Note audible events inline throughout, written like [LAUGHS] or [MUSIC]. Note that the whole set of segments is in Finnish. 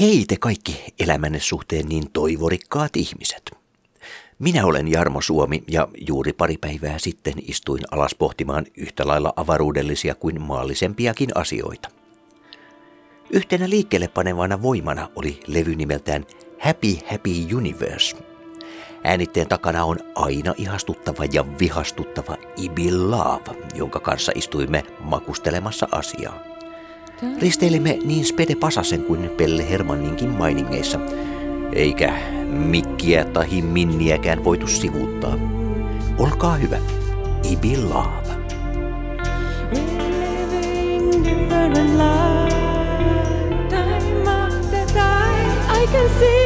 Hei te kaikki elämänne suhteen niin toivorikkaat ihmiset. Minä olen Jarmo Suomi ja juuri pari päivää sitten istuin alas pohtimaan yhtä lailla avaruudellisia kuin maallisempiakin asioita. Yhtenä liikkeelle panevana voimana oli levy nimeltään Happy Happy Universe. Äänitteen takana on aina ihastuttava ja vihastuttava Ibi Love, jonka kanssa istuimme makustelemassa asiaa. Risteilimme niin Spede Pasasen kuin Pelle Hermanninkin mainingeissa, eikä mikkiä tai minniäkään voitu sivuuttaa. Olkaa hyvä, Ibi Love. I can see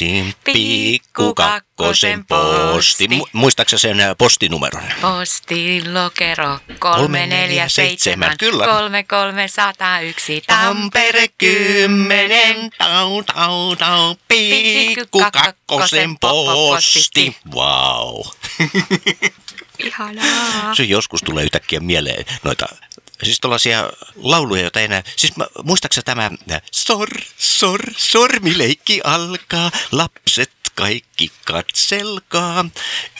di, Pikku kakkosen posti. Mu- Muistaaksä sen ä, postinumeron? Postilokero 347 Kyllä. 3301 Tampere kymmenen, tau, tau, tau, pikku kakkosen posti. Wow. [LAUGHS] Ihanaa. Se joskus tulee yhtäkkiä mieleen noita Siis tällaisia lauluja, joita enää... Siis mä, muistaaksä tämä Sor, sor, sormileikki alkaa, lapset kaikki katselkaa,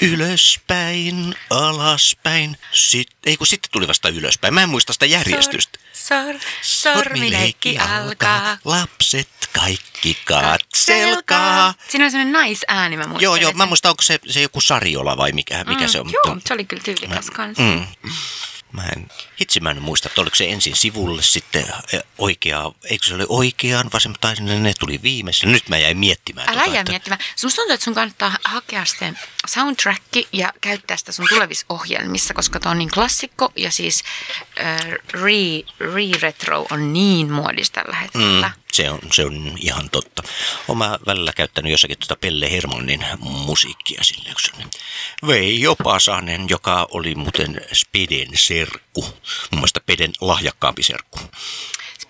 ylöspäin, alaspäin, sit, ei kun sitten tuli vasta ylöspäin, mä en muista sitä järjestystä. Sor, sormileikki alkaa. lapset kaikki katselkaa. Siinä on sellainen naisääni, mä muistan. Joo, joo, mä muistan, onko se, se joku Sarjola vai mikä, mikä Mm, se on. Joo, se oli kyllä tyylikäs kanssa. Mm. Mä en, hitsi mä en muista, että oliko se ensin sivulle sitten eh, oikea, eikö se ole oikeaan vasemman, tai ne tuli viimeisellä. Nyt mä jäin miettimään. Älä tota, jää että- miettimään. Sun tuntuu, että sun kannattaa hakea se soundtrack ja käyttää sitä sun tulevissa ohjelmissa, koska tuo on niin klassikko ja siis äh, re, re-retro on niin muodista tällä hetkellä. Mm, se, on, se on ihan totta. Mä välillä käyttänyt jossakin tuota Pelle Hermannin musiikkia sille, Veijo Pasanen, joka oli muuten Speden serkku. Mun mielestä Peden lahjakkaampi serkku.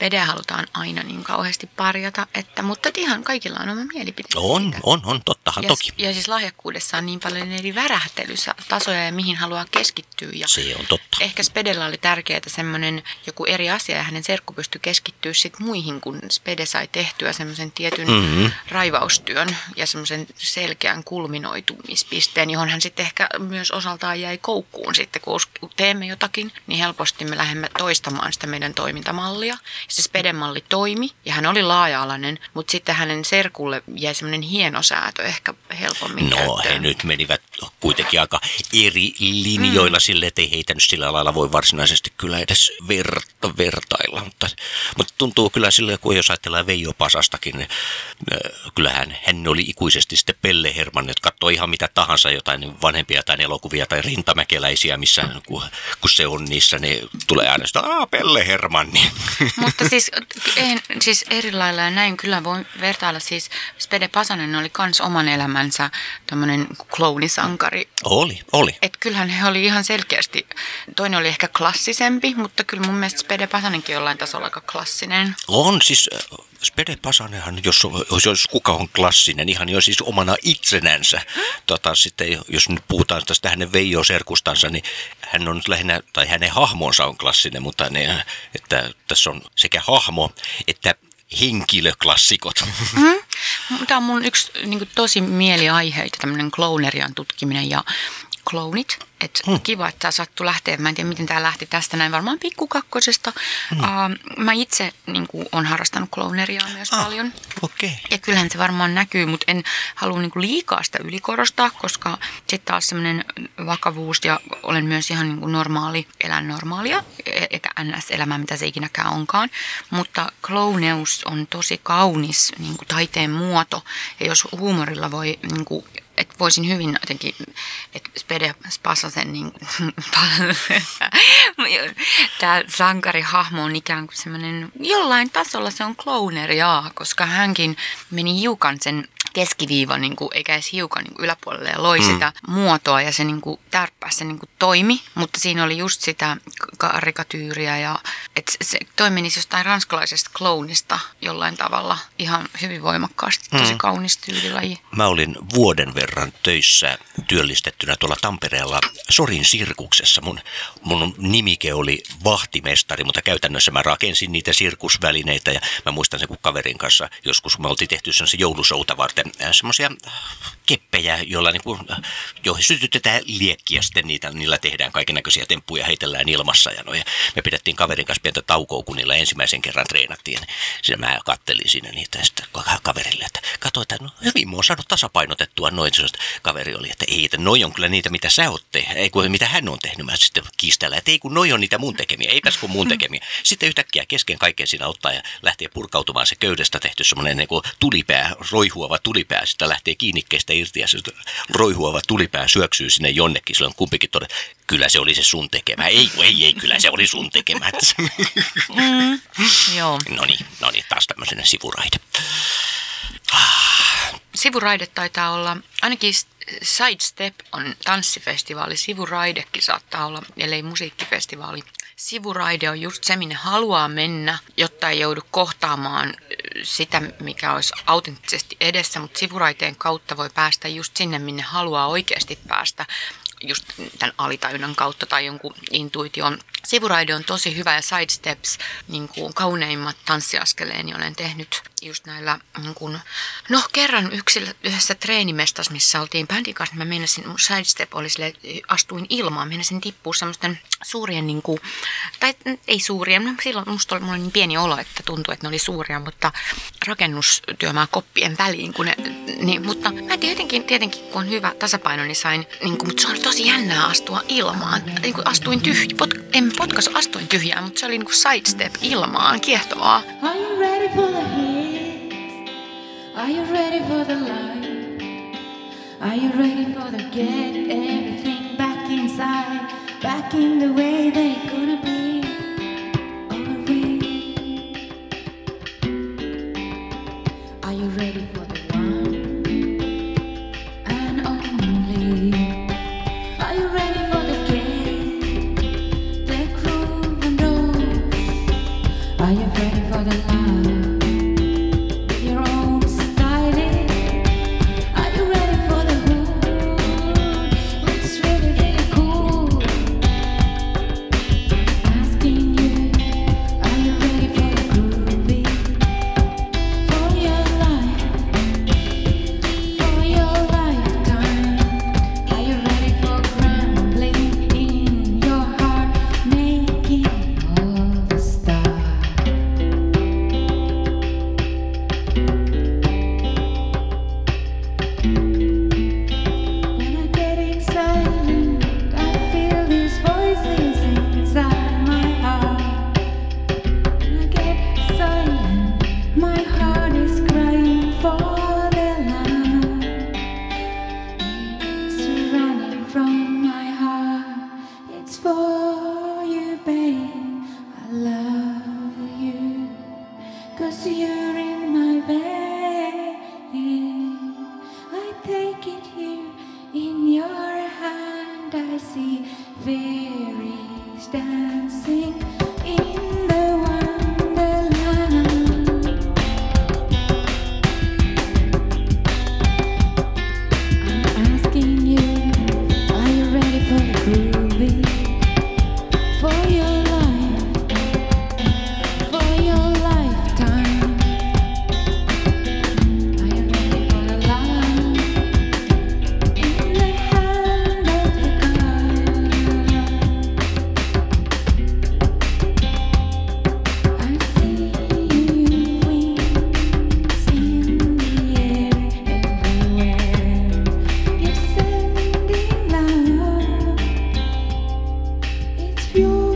Spedeä halutaan aina niin kauheasti parjata, että, mutta ihan kaikilla on oma mielipide. On, siitä. on, on, tottahan ja, toki. ja siis lahjakkuudessa on niin paljon eri värähtelytasoja ja mihin haluaa keskittyä. Ja Se on totta. Ehkä Spedellä oli tärkeää semmoinen joku eri asia ja hänen serkku pystyi keskittyä sit muihin, kun Spede sai tehtyä semmoisen tietyn Mhm. raivaustyön ja semmoisen selkeän kulminoitumispisteen, johon hän sitten ehkä myös osaltaan jäi koukkuun sitten, kun kun teemme jotakin, niin helposti me lähdemme toistamaan sitä meidän toimintamallia. Se Spede-malli toimi ja hän oli laaja-alainen, mutta sitten hänen serkulle jäi semmoinen hienosäätö ehkä helpommin No, käyttöön. he nyt menivät kuitenkin aika eri linjoilla mm. sille, että ei heitä nyt sillä lailla voi varsinaisesti kyllä edes verta, vertailla. Mutta, mutta tuntuu kyllä sille, kun jos ajatellaan Veijo Pasastakin, niin äh, kyllähän hän oli ikuisesti sitten Pelle Herman, että katsoi ihan mitä tahansa, jotain vanhempia tai elokuvia tai rintamäkeläisiä, missä kun, kun se on niissä, niin tulee aina sitä, Pelle Herman. Niin. Mutta siis, en, siis eri lailla ja näin kyllä voi vertailla. Siis Spede Pasanen oli kans oman elämänsä tämmöinen klounisankari. Oli, oli. Et kyllähän he oli ihan selkeästi, toinen oli ehkä klassisempi, mutta kyllä mun mielestä Spede Pasanenkin jollain tasolla aika klassinen. On siis, Spede Pasanenhan, jos, jos, jos kuka on klassinen, ihan jo siis omana itsenänsä. Tota, sitten jos nyt puhutaan tästä hänen Veijo Serkustansa, niin hän on nyt lähinnä, tai hänen hahmonsa on klassinen, mutta ne, että tässä on sekä hahmo että henkilöklassikot. Tämä on mun yksi niin tosi mieliaiheita, tämmöinen kloonerian tutkiminen ja kloonit. Et hmm. Kiva, että tämä sattui lähteä. Mä en tiedä, miten tämä lähti tästä näin. Varmaan pikkukakkosesta. Hmm. Uh, mä itse niin olen harrastanut klooneriaa myös ah. paljon. Okay. Ja kyllähän se varmaan näkyy, mutta en halua niinku liikaa sitä ylikorostaa, koska sitten taas semmoinen vakavuus ja olen myös ihan niinku normaali, elän normaalia, e- eikä NS-elämää, mitä se ikinäkään onkaan. Mutta klouneus on tosi kaunis niinku taiteen muoto ja jos huumorilla voi niinku että voisin hyvin jotenkin, että Spede Spasasen, niin, [LAUGHS] tämä sankarihahmo on ikään kuin semmoinen, jollain tasolla se on klooneria, koska hänkin meni hiukan sen keskiviivan, niin kuin, eikä edes hiukan niin kuin yläpuolelle ja loi mm. sitä muotoa ja se niin kuin, tärppäs, se niin kuin, toimi, mutta siinä oli just sitä karikatyyriä ja että se toimi niissä jostain ranskalaisesta kloonista jollain tavalla ihan hyvin voimakkaasti, tosi mm. kaunis tyylilaji. Mä olin vuoden verran töissä työllistettynä tuolla Tampereella Sorin sirkuksessa. Mun, mun nimike oli vahtimestari, mutta käytännössä mä rakensin niitä sirkusvälineitä ja mä muistan sen, kun kaverin kanssa joskus me oltiin tehty sellaisen joulusouta varten semmoisia keppejä, joilla niin kuin, joihin sytytetään liekkiä sitten niitä, niillä tehdään kaikenlaisia temppuja, heitellään ilmassa ja, no, ja me pidettiin kaverin kanssa pientä taukoa, kun niillä ensimmäisen kerran treenattiin. Siinä mä kattelin siinä niitä ja sitten kaverille, että katso, että no, hyvin mä oon saanut tasapainotettua noin. Sitten kaveri oli, että ei, että noi on kyllä niitä, mitä sä oot tehnyt, ei kun mitä hän on tehnyt. Mä sitten kiistellä, että ei kun noi on niitä mun tekemiä, eipäs kun mun tekemiä. Sitten yhtäkkiä kesken kaikkea siinä ottaa ja lähtee purkautumaan se köydestä tehty semmoinen niin kuin tulipää, roihuava tulipää, sitä lähtee kiinnikkeestä irti ja se roihuava tulipää syöksyy sinne jonnekin. Silloin kumpikin todella, kyllä se oli se sun tekemä. Ei, ei, ei, kyllä se oli sun tekemä. Mm, joo. No niin, no niin, taas tämmöinen sivuraide. Sivuraide taitaa olla, ainakin Sidestep on tanssifestivaali, sivuraidekin saattaa olla, ellei musiikkifestivaali. Sivuraide on just se, minne haluaa mennä, jotta ei joudu kohtaamaan sitä, mikä olisi autenttisesti edessä, mutta sivuraiteen kautta voi päästä just sinne, minne haluaa oikeasti päästä just tämän alitajunnan kautta tai jonkun intuition. Sivuraide on tosi hyvä ja sidesteps, niin kuin kauneimmat tanssiaskeleeni olen tehnyt just näillä, niin kun, no kerran yksillä, yhdessä treenimestas, missä oltiin bändin kanssa, niin mä meinasin, mun sidestep oli sille, astuin ilmaan, meinasin tippua semmoisten suurien, niin kuin, tai ei suuria, no silloin musta oli, mulla oli niin pieni olo, että tuntui, että ne oli suuria, mutta rakennustyömaa koppien väliin, kun ne, niin, mutta mä jotenkin, tietenkin kun on hyvä tasapaino, niin sain, niin kuin, mutta se oli tosi jännää astua ilmaan, niin kuin astuin tyhjä, pot, en potkas, astuin tyhjään, mutta se oli niin kuin sidestep ilmaan, kiehtovaa. Are you ready for the hits? Are you ready for the light? Are you ready for the get everything back inside? Back in the way they gonna be? Are you ready for you.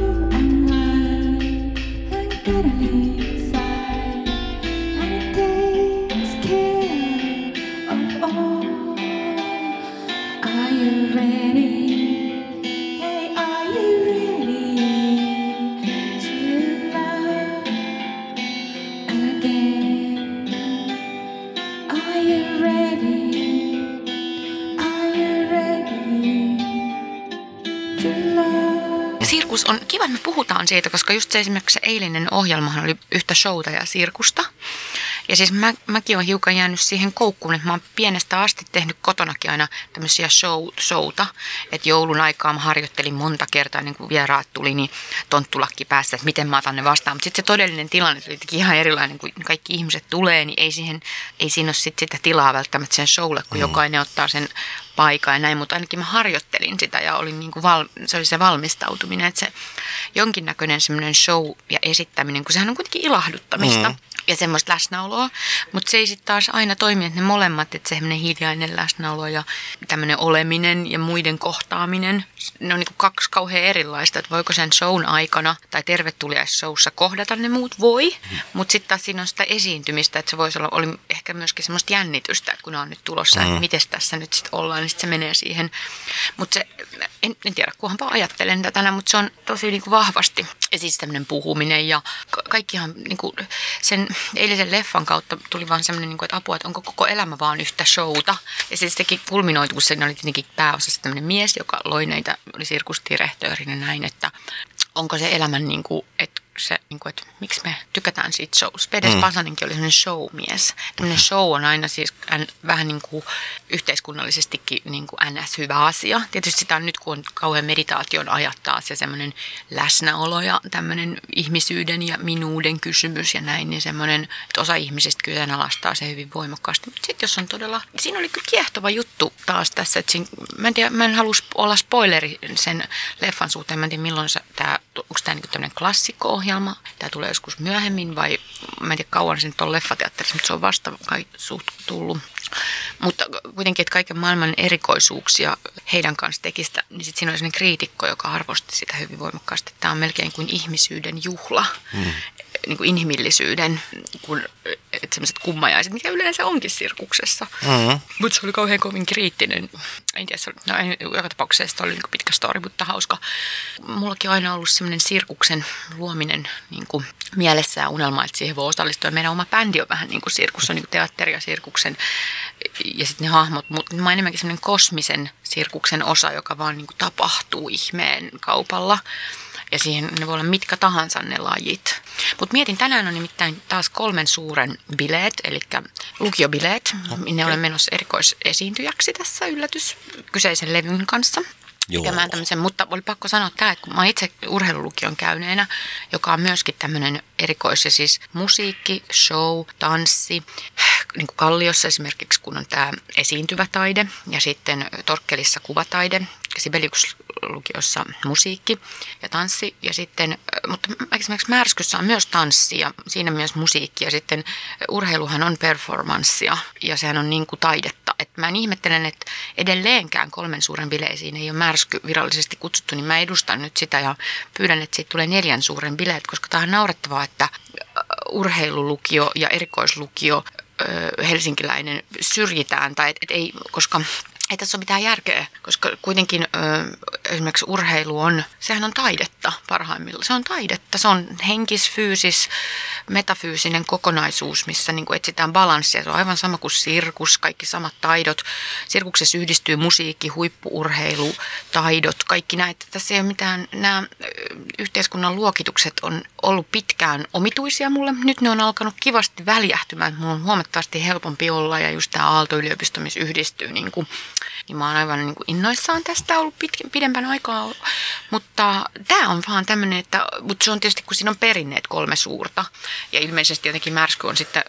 Siitä, koska just se esimerkiksi se eilinen ohjelmahan oli yhtä showta ja sirkusta. Ja siis mä, mäkin olen hiukan jäänyt siihen koukkuun, että mä oon pienestä asti tehnyt kotonakin aina tämmöisiä show, showta. Että joulun aikaa mä harjoittelin monta kertaa, niin kun vieraat tuli, niin tonttulakki päässä, että miten mä otan ne vastaan. Mutta sitten se todellinen tilanne oli ihan erilainen, kun kaikki ihmiset tulee, niin ei, siihen, ei siinä ole sit sitä tilaa välttämättä sen showlle, kun mm. jokainen ottaa sen paikan ja näin, mutta ainakin mä harjoittelin sitä ja olin niin kuin val, se oli se valmistautuminen, että se jonkinnäköinen semmoinen show ja esittäminen, kun sehän on kuitenkin ilahduttamista. Mm ja semmoista läsnäoloa, mutta se ei sitten taas aina toimi, että ne molemmat, että semmoinen hiljainen läsnäolo ja tämmöinen oleminen ja muiden kohtaaminen, ne on niinku kaksi kauhean erilaista, että voiko sen shown aikana tai tervetuliaisshowssa kohdata ne muut, voi, mutta sitten taas siinä on sitä esiintymistä, että se voisi olla, oli ehkä myöskin semmoista jännitystä, että kun on nyt tulossa, mm. että miten tässä nyt sitten ollaan, niin sitten se menee siihen, mutta se, en, en tiedä, kunhanpa ajattelen tätä mutta se on tosi niinku vahvasti, ja siis tämmöinen puhuminen ja ka- kaikkihan niinku sen eilisen leffan kautta tuli vaan semmoinen, niin kuin, että apua, että onko koko elämä vaan yhtä showta. Ja se sittenkin kulminoitu, kun se oli tietenkin pääosassa tämmöinen mies, joka loi näitä, oli sirkusdirektööri ja näin, että onko se elämän, niin kuin, että se, niin kuin, että miksi me tykätään siitä showsta. Pedes mm. Pasanenkin oli sellainen showmies. Tämmöinen show on aina siis vähän niin kuin yhteiskunnallisestikin niin kuin ns. hyvä asia. Tietysti sitä on nyt, kun on kauhean meditaation ajat taas ja semmoinen läsnäolo ja tämmöinen ihmisyyden ja minuuden kysymys ja näin, niin semmoinen, että osa ihmisistä kyseenalaistaa se hyvin voimakkaasti. Mutta sitten jos on todella, siinä oli kyllä kiehtova juttu taas tässä, että siinä, mä en tiedä, mä en halua olla spoileri sen leffan suhteen, mä en tiedä milloin se, tää, onko tämä niin tämmöinen klassikko-ohjelma, tämä tulee joskus myöhemmin vai mä en tiedä kauan se nyt on leffateatterissa, mutta se on vasta kai suht tullut. Mutta kuitenkin, että kaiken maailman erikoisuuksia heidän kanssa teki sitä, niin sitten siinä oli sellainen kriitikko, joka arvosti sitä hyvin voimakkaasti. Tämä on melkein kuin ihmisyyden juhla. Hmm niin kuin inhimillisyyden kun, sellaiset kummajaiset, mikä yleensä onkin sirkuksessa. Mm-hmm. Mutta se oli kauhean kovin kriittinen. En tiedä, se oli, no, en, joka tapauksessa se oli niin kuin pitkä story, mutta hauska. Mullakin on aina ollut semmoinen sirkuksen luominen niin kuin mielessä ja unelma, että siihen voi osallistua. Meidän oma bändi on vähän niin kuin sirkus, on niin kuin teatteri ja sirkuksen ja sitten ne hahmot, mutta mä oon enemmänkin semmoinen kosmisen sirkuksen osa, joka vaan niin kuin tapahtuu ihmeen kaupalla ja siihen ne voi olla mitkä tahansa ne lajit. Mutta mietin, tänään on nimittäin taas kolmen suuren bileet, eli lukiobileet, okay. minne olen menossa erikoisesiintyjäksi tässä yllätys kyseisen levyn kanssa. Joo. tämmöisen, mutta oli pakko sanoa tämä, että kun mä itse urheilulukion käyneenä, joka on myöskin tämmöinen erikois, ja siis musiikki, show, tanssi, niin kuin Kalliossa esimerkiksi, kun on tämä esiintyvä taide, ja sitten Torkkelissa kuvataide, Sibelius lukiossa musiikki ja tanssi. Ja sitten, mutta esimerkiksi Märskyssä on myös tanssi ja siinä myös musiikki. Ja sitten urheiluhan on performanssia ja sehän on niin kuin taidetta. Et mä en ihmettelen, että edelleenkään kolmen suuren bileisiin ei ole Märsky virallisesti kutsuttu, niin mä edustan nyt sitä ja pyydän, että siitä tulee neljän suuren bileet, koska tämä on naurettavaa, että urheilulukio ja erikoislukio helsinkiläinen syrjitään, tai et, et ei, koska ei tässä ole mitään järkeä, koska kuitenkin ö, esimerkiksi urheilu on, sehän on taidetta parhaimmillaan. Se on taidetta, se on henkis, fyysis, metafyysinen kokonaisuus, missä niin kuin etsitään balanssia. Se on aivan sama kuin sirkus, kaikki samat taidot. Sirkuksessa yhdistyy musiikki, huippuurheilu, taidot, kaikki näitä. Tässä ei ole mitään, nämä yhteiskunnan luokitukset on ollut pitkään omituisia mulle. Nyt ne on alkanut kivasti väljähtymään, mulla on huomattavasti helpompi olla ja just tämä Aalto-yliopisto, missä yhdistyy niin kuin niin mä oon aivan niin kuin innoissaan tästä ollut pitkin, pidempän aikaa. Mutta tämä on vaan tämmöinen, että mutta se on tietysti, kun siinä on perinneet kolme suurta. Ja ilmeisesti jotenkin märsky on sitten,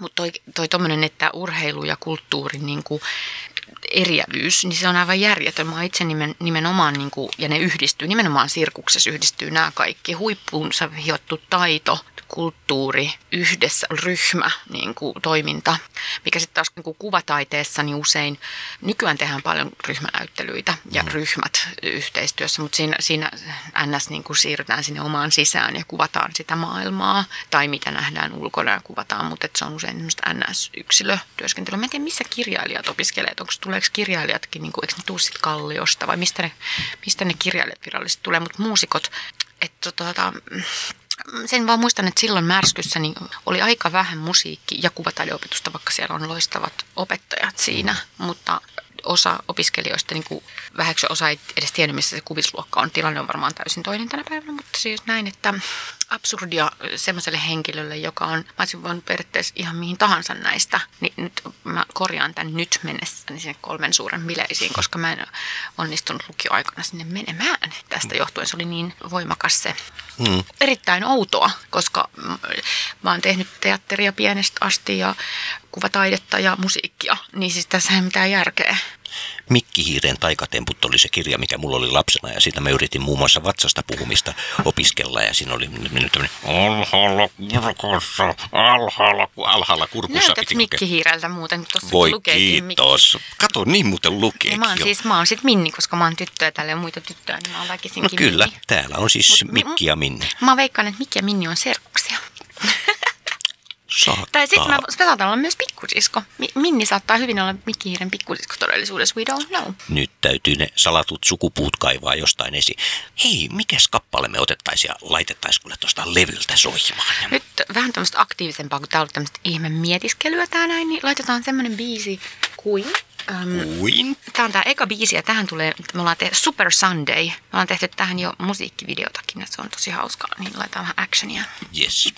mutta toi, toi että urheilu ja kulttuuri niin kuin eriävyys, niin se on aivan järjetön. Mä itse nimen, nimenomaan, niin kuin, ja ne yhdistyy, nimenomaan sirkuksessa yhdistyy nämä kaikki. Huippuunsa hiottu taito, kulttuuri, yhdessä ryhmä, niin kuin toiminta, mikä sitten taas niin kuin kuvataiteessa niin usein, nykyään tehdään paljon ryhmänäyttelyitä ja mm. ryhmät yhteistyössä, mutta siinä, siinä ns. Niin kuin siirrytään sinne omaan sisään ja kuvataan sitä maailmaa tai mitä nähdään ulkona ja kuvataan, mutta se on usein ns-yksilötyöskentelyä. Mä en tiedä, missä kirjailijat opiskelevat, onko tuleeko kirjailijatkin, niin kuin, eikö ne tuu sit Kalliosta vai mistä ne, mistä ne kirjailijat virallisesti tulee, mutta muusikot, että tota, sen vaan muistan, että silloin Märskyssä niin oli aika vähän musiikki- ja kuvataideopetusta, vaikka siellä on loistavat opettajat siinä, mutta osa opiskelijoista, niin kuin vähäksi osa ei edes tiennyt, missä se kuvisluokka on. Tilanne on varmaan täysin toinen tänä päivänä, mutta siis näin, että absurdia semmoiselle henkilölle, joka on, mä olisin voinut periaatteessa ihan mihin tahansa näistä, niin nyt mä korjaan tämän nyt mennessäni sinne kolmen suuren bileisiin, koska mä en onnistunut lukioaikana sinne menemään. Tästä johtuen se oli niin voimakas se. Mm. Erittäin outoa, koska mä oon tehnyt teatteria pienestä asti ja kuvataidetta ja musiikkia, niin siis tässä ei mitään järkeä. Mikkihiiren taikatemput oli se kirja, mikä mulla oli lapsena ja siitä mä yritin muun muassa vatsasta puhumista opiskella ja siinä oli minun tämmöinen alhaalla kurkussa, alhaalla, alhaalla kurkussa. Näytät Mikkihiireltä muuten, tuossa Voi kiitos. Mikki. Kato, niin muuten lukee. mä oon siis, mä oon sit Minni, koska mä oon tyttö ja täällä on muita tyttöjä, niin mä oon väkisinkin No kyllä, Minni. täällä on siis Mut, Mikki ja Minni. Mä veikkaan, että Mikki ja Minni on serkuksia. [LAUGHS] Saattaa. Tai sitten mä, mä saatan olla myös pikkusisko. Minni saattaa hyvin olla Mikki Hiiren pikkusisko todellisuudessa, we don't know. Nyt täytyy ne salatut sukupuut kaivaa jostain esiin. Hei, mikäs kappale me otettaisiin ja laitettaisiin kuule tuosta levyltä soimaan? Nyt vähän tämmöistä aktiivisempaa, kun tää on tämmöistä ihme mietiskelyä tää näin, niin laitetaan semmoinen biisi kuin Kuin? Tämä on tämä eka biisi ja tähän tulee, me ollaan tehty Super Sunday. Me ollaan tehty tähän jo musiikkivideotakin ja se on tosi hauskaa, niin laitetaan vähän actionia. Yes.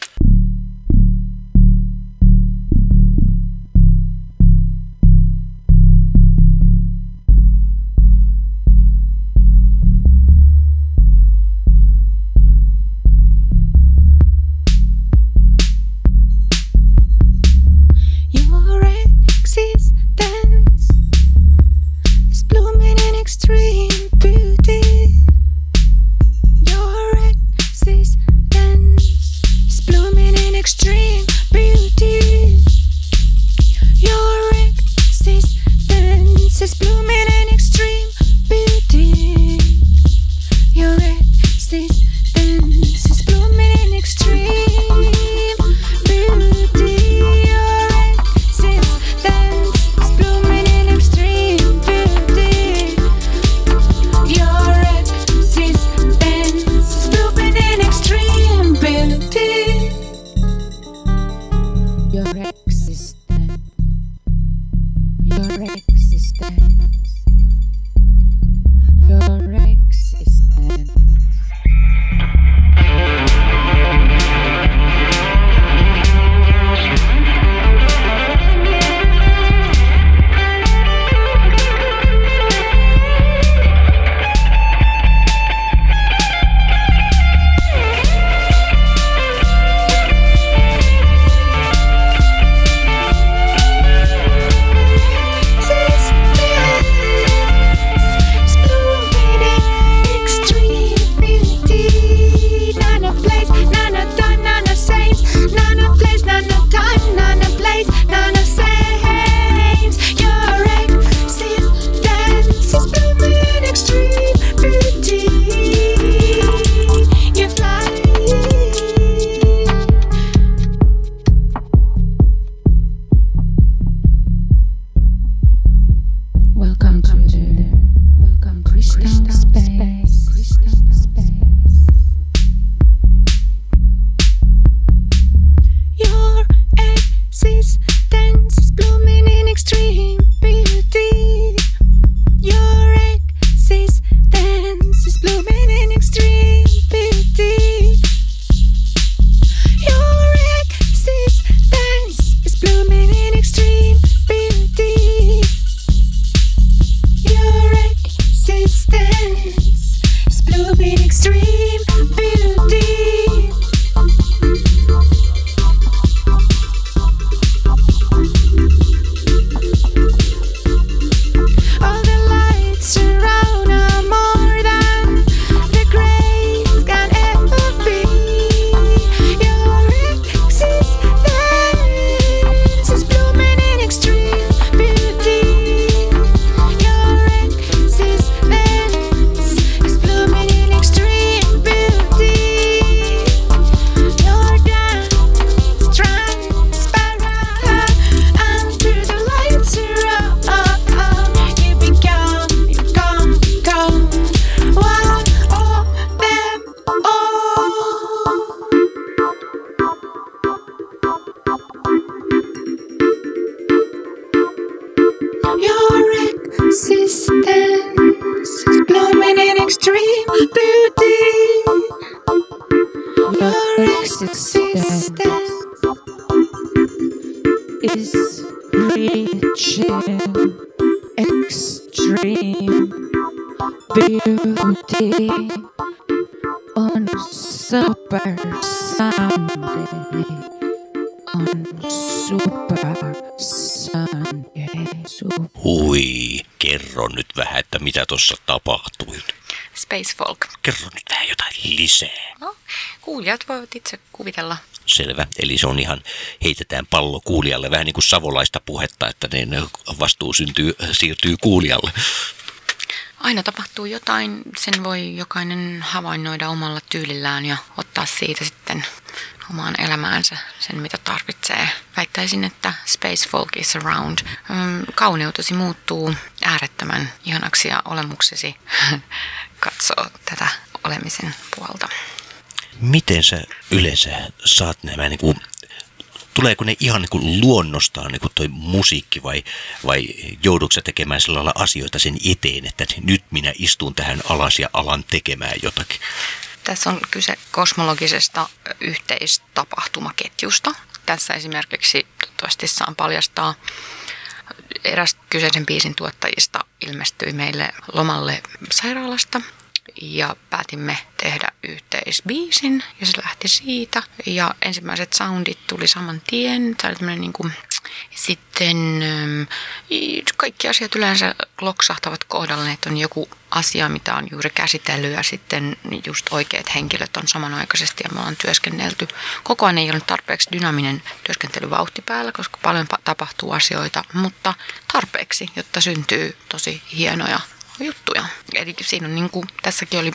Mitä tuossa tapahtui. Space Folk. Kerro nyt vähän jotain lisää. No, kuulijat voivat itse kuvitella. Selvä. Eli se on ihan, heitetään pallo kuulijalle, vähän niin kuin savolaista puhetta, että ne vastuu syntyy, siirtyy kuulijalle. Aina tapahtuu jotain, sen voi jokainen havainnoida omalla tyylillään ja ottaa siitä sitten omaan elämäänsä sen, mitä tarvitsee. Väittäisin, että Space Folk is around. Ym, Kauneutesi muuttuu äärettömän ihanaksi ja olemuksesi [LAUGHS] katsoo tätä olemisen puolta. Miten sä yleensä saat nämä niin kuin, tuleeko ne ihan niin kuin luonnostaan niin kuin toi musiikki vai, vai joudutko sä tekemään sillä lailla asioita sen eteen, että nyt minä istun tähän alas ja alan tekemään jotakin? Tässä on kyse kosmologisesta yhteistapahtumaketjusta. Tässä esimerkiksi toivottavasti saan paljastaa eräs kyseisen biisin tuottajista ilmestyi meille lomalle sairaalasta ja päätimme tehdä yhteisbiisin ja se lähti siitä. Ja ensimmäiset soundit tuli saman tien. Se oli niin kuin sitten ähm, kaikki asiat yleensä loksahtavat kohdalle, että on joku asia, mitä on juuri käsitellyt ja sitten just oikeat henkilöt on samanaikaisesti ja me ollaan työskennelty. Koko ajan ei ole tarpeeksi dynaaminen työskentelyvauhti päällä, koska paljon tapahtuu asioita, mutta tarpeeksi, jotta syntyy tosi hienoja juttuja. Eli siinä on niin kuin, tässäkin oli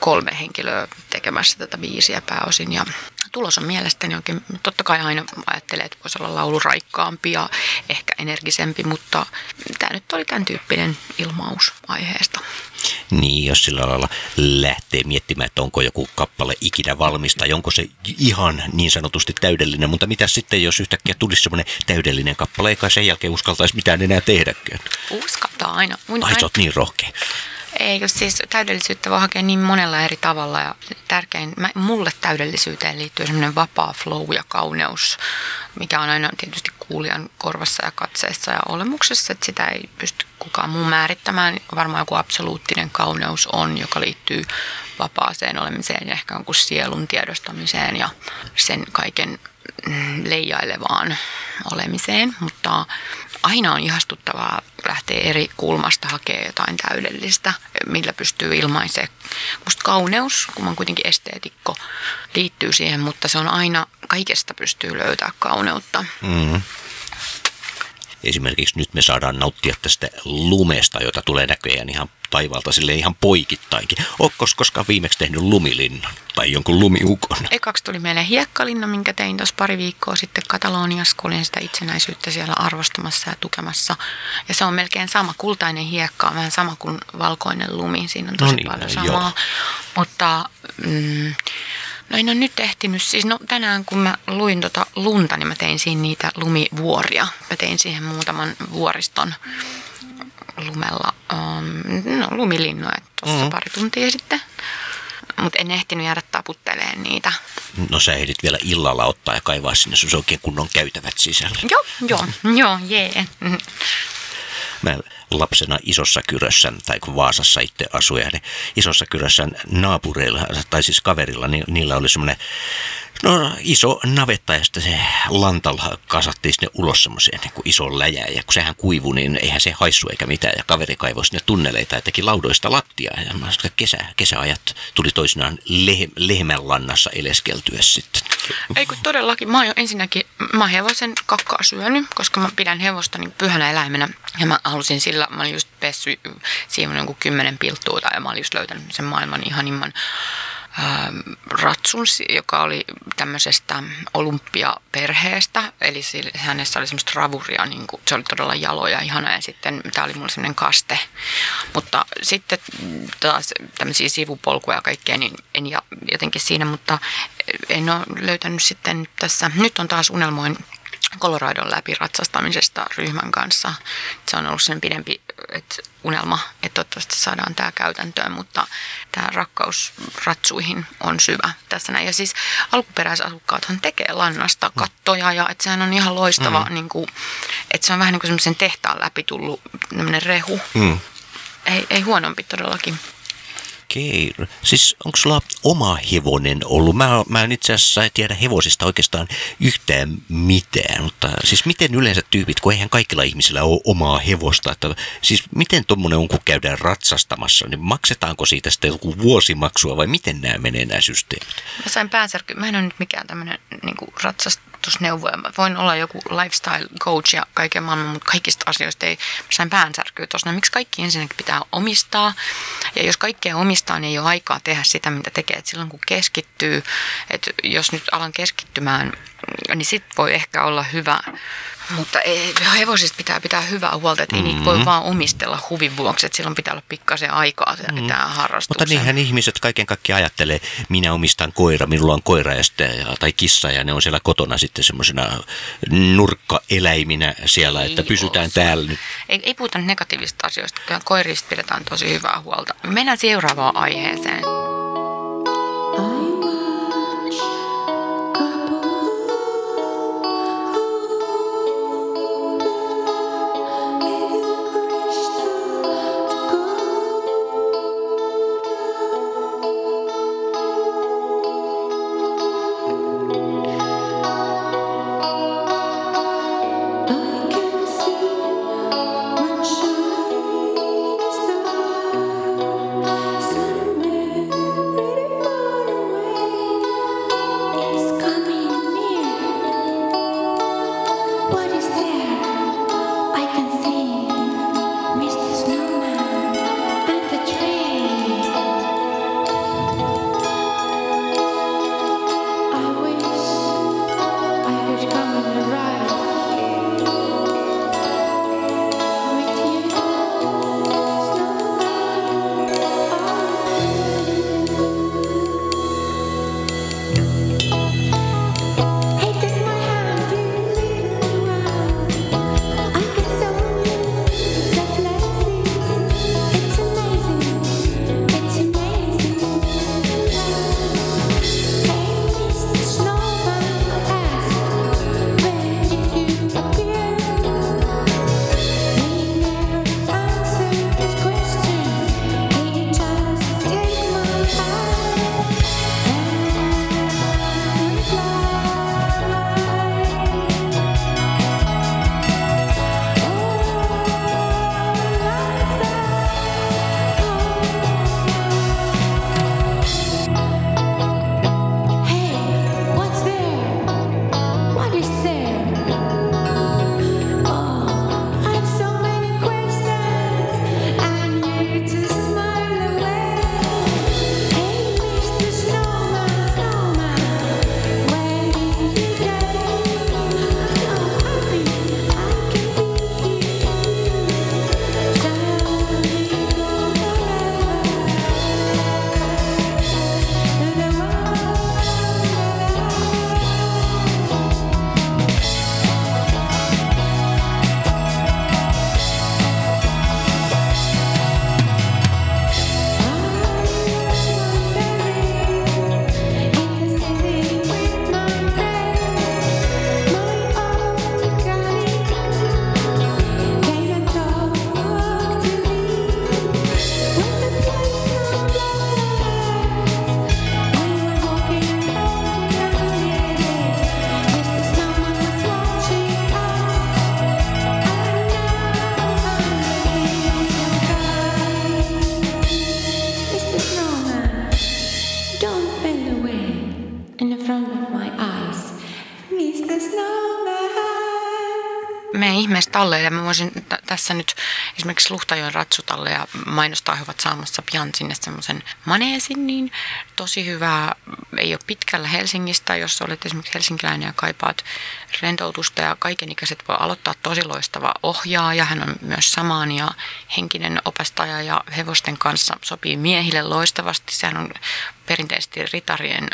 kolme henkilöä tekemässä tätä biisiä pääosin ja tulos on mielestäni oikein, totta kai aina ajattelee, että voisi olla laulu raikkaampi ja ehkä energisempi, mutta tämä nyt oli tämän tyyppinen ilmaus aiheesta. Niin, jos sillä lailla lähtee miettimään, että onko joku kappale ikinä valmis tai onko se ihan niin sanotusti täydellinen, mutta mitä sitten, jos yhtäkkiä tulisi semmoinen täydellinen kappale, eikä sen jälkeen uskaltaisi mitään enää tehdäkään? Uskaltaa aina. Ai, sä oot niin rohkea. Eikö siis täydellisyyttä voi hakea niin monella eri tavalla ja tärkein, mä, mulle täydellisyyteen liittyy semmoinen vapaa flow ja kauneus, mikä on aina tietysti kuulijan korvassa ja katseessa ja olemuksessa, että sitä ei pysty kukaan muu määrittämään. Varmaan joku absoluuttinen kauneus on, joka liittyy vapaaseen olemiseen ja ehkä jonkun sielun tiedostamiseen ja sen kaiken mm, leijailevaan olemiseen, mutta aina on ihastuttavaa lähteä eri kulmasta hakemaan jotain täydellistä, millä pystyy ilmaisemaan. Musta kauneus, kun mä kuitenkin esteetikko, liittyy siihen, mutta se on aina, kaikesta pystyy löytää kauneutta. Mm. Esimerkiksi nyt me saadaan nauttia tästä lumesta, jota tulee näköjään ihan taivaalta sille ihan poikittainkin. Ootko koskaan viimeksi tehnyt lumilinnan tai jonkun lumiukon? Ekaksi tuli meille hiekkalinna, minkä tein tuossa pari viikkoa sitten Kataloniassa, kun olin sitä itsenäisyyttä siellä arvostamassa ja tukemassa. Ja se on melkein sama, kultainen hiekka on vähän sama kuin valkoinen lumi, siinä on tosi no niin, paljon samaa. Joo. Mutta mm, No en ole nyt ehtinyt. Siis no tänään kun mä luin tota lunta, niin mä tein siinä niitä lumivuoria. Mä tein siihen muutaman vuoriston lumella um, no, lumilinnoja tuossa mm. pari tuntia sitten. Mutta en ehtinyt jäädä taputteleen niitä. No sä ehdit vielä illalla ottaa ja kaivaa sinne sun oikein kunnon käytävät sisällä. Joo, joo, joo, jee. Mä lapsena isossa kyrössä, tai kun Vaasassa itse asuja, niin isossa kyrössä naapureilla, tai siis kaverilla, niin niillä oli semmoinen No iso navetta ja sitten se lantalla kasattiin sinne ulos semmoiseen niin iso läjää. Ja kun sehän kuivui, niin eihän se haissu eikä mitään. Ja kaveri kaivoi sinne tunneleita ja teki laudoista lattiaa. Ja kesä, kesäajat tuli toisinaan lehe, lehmänlannassa eleskeltyä sitten. Ei kun todellakin. Mä oon jo ensinnäkin, mä oon hevosen kakkaa syönyt, koska mä pidän hevosta niin pyhänä eläimenä. Ja mä halusin sillä, mä olin just pessy jonkun kymmenen pilttuuta ja mä olin just löytänyt sen maailman ihanimman ratsun, joka oli tämmöisestä olympiaperheestä, eli hänessä oli semmoista ravuria, niin kuin, se oli todella jalo ja ihana, ja sitten tämä oli mulle semmoinen kaste. Mutta sitten taas tämmöisiä sivupolkuja ja kaikkea, niin en jotenkin siinä, mutta en ole löytänyt sitten tässä, nyt on taas unelmoin Coloradon läpi ratsastamisesta ryhmän kanssa. Se on ollut sen pidempi että unelma, että toivottavasti saadaan tämä käytäntöön, mutta tämä rakkaus ratsuihin on syvä tässä näin. Ja siis alkuperäisasukkaathan tekee lannasta kattoja ja että sehän on ihan loistava, mm. niin kuin, että se on vähän niin kuin semmoisen tehtaan läpi tullut rehu. Mm. Ei, ei huonompi todellakin. Okei. Siis onko sulla oma hevonen ollut? Mä, mä en itse asiassa tiedä hevosista oikeastaan yhtään mitään, mutta siis miten yleensä tyypit, kun eihän kaikilla ihmisillä ole omaa hevosta, että siis miten tuommoinen on, kun käydään ratsastamassa, niin maksetaanko siitä sitten joku vuosimaksua vai miten nämä menee nämä systeemit? Mä sain päänsärky, mä en ole nyt mikään tämmöinen niin ratsast, ajatusneuvoja. Mä voin olla joku lifestyle coach ja kaiken maailman, mutta kaikista asioista ei sain päänsärkyä tuossa. No, miksi kaikki ensinnäkin pitää omistaa? Ja jos kaikkea omistaa, niin ei ole aikaa tehdä sitä, mitä tekee. Et silloin kun keskittyy, että jos nyt alan keskittymään, niin sit voi ehkä olla hyvä Mutta ei, hevosista pitää pitää hyvää huolta, että ei niitä voi vaan omistella huvin vuoksi, että silloin pitää olla pikkasen aikaa mm. tähän harrastukseen. Mutta niinhän ihmiset kaiken kaikkiaan ajattelee, minä omistan koira, minulla on koira ja sitten, tai kissa ja ne on siellä kotona sitten semmoisena nurkkaeläiminä siellä, että Ei pysytään oo se. täällä nyt. Ei, ei puhuta negatiivisista asioista, kyllä koirista pidetään tosi hyvää huolta. Mennään seuraavaan aiheeseen. Ihmeessä talleille. Mä voisin t- tässä nyt esimerkiksi Luhtajoen ratsutalle ja mainostaa, he ovat saamassa pian sinne semmoisen maneesin, niin tosi hyvää. Ei ole pitkällä Helsingistä, jos olet esimerkiksi helsinkiläinen ja kaipaat rentoutusta ja kaikenikäiset voi aloittaa tosi loistava ohjaaja. Hän on myös samaan ja henkinen opastaja ja hevosten kanssa sopii miehille loistavasti. Sehän on perinteisesti ritarien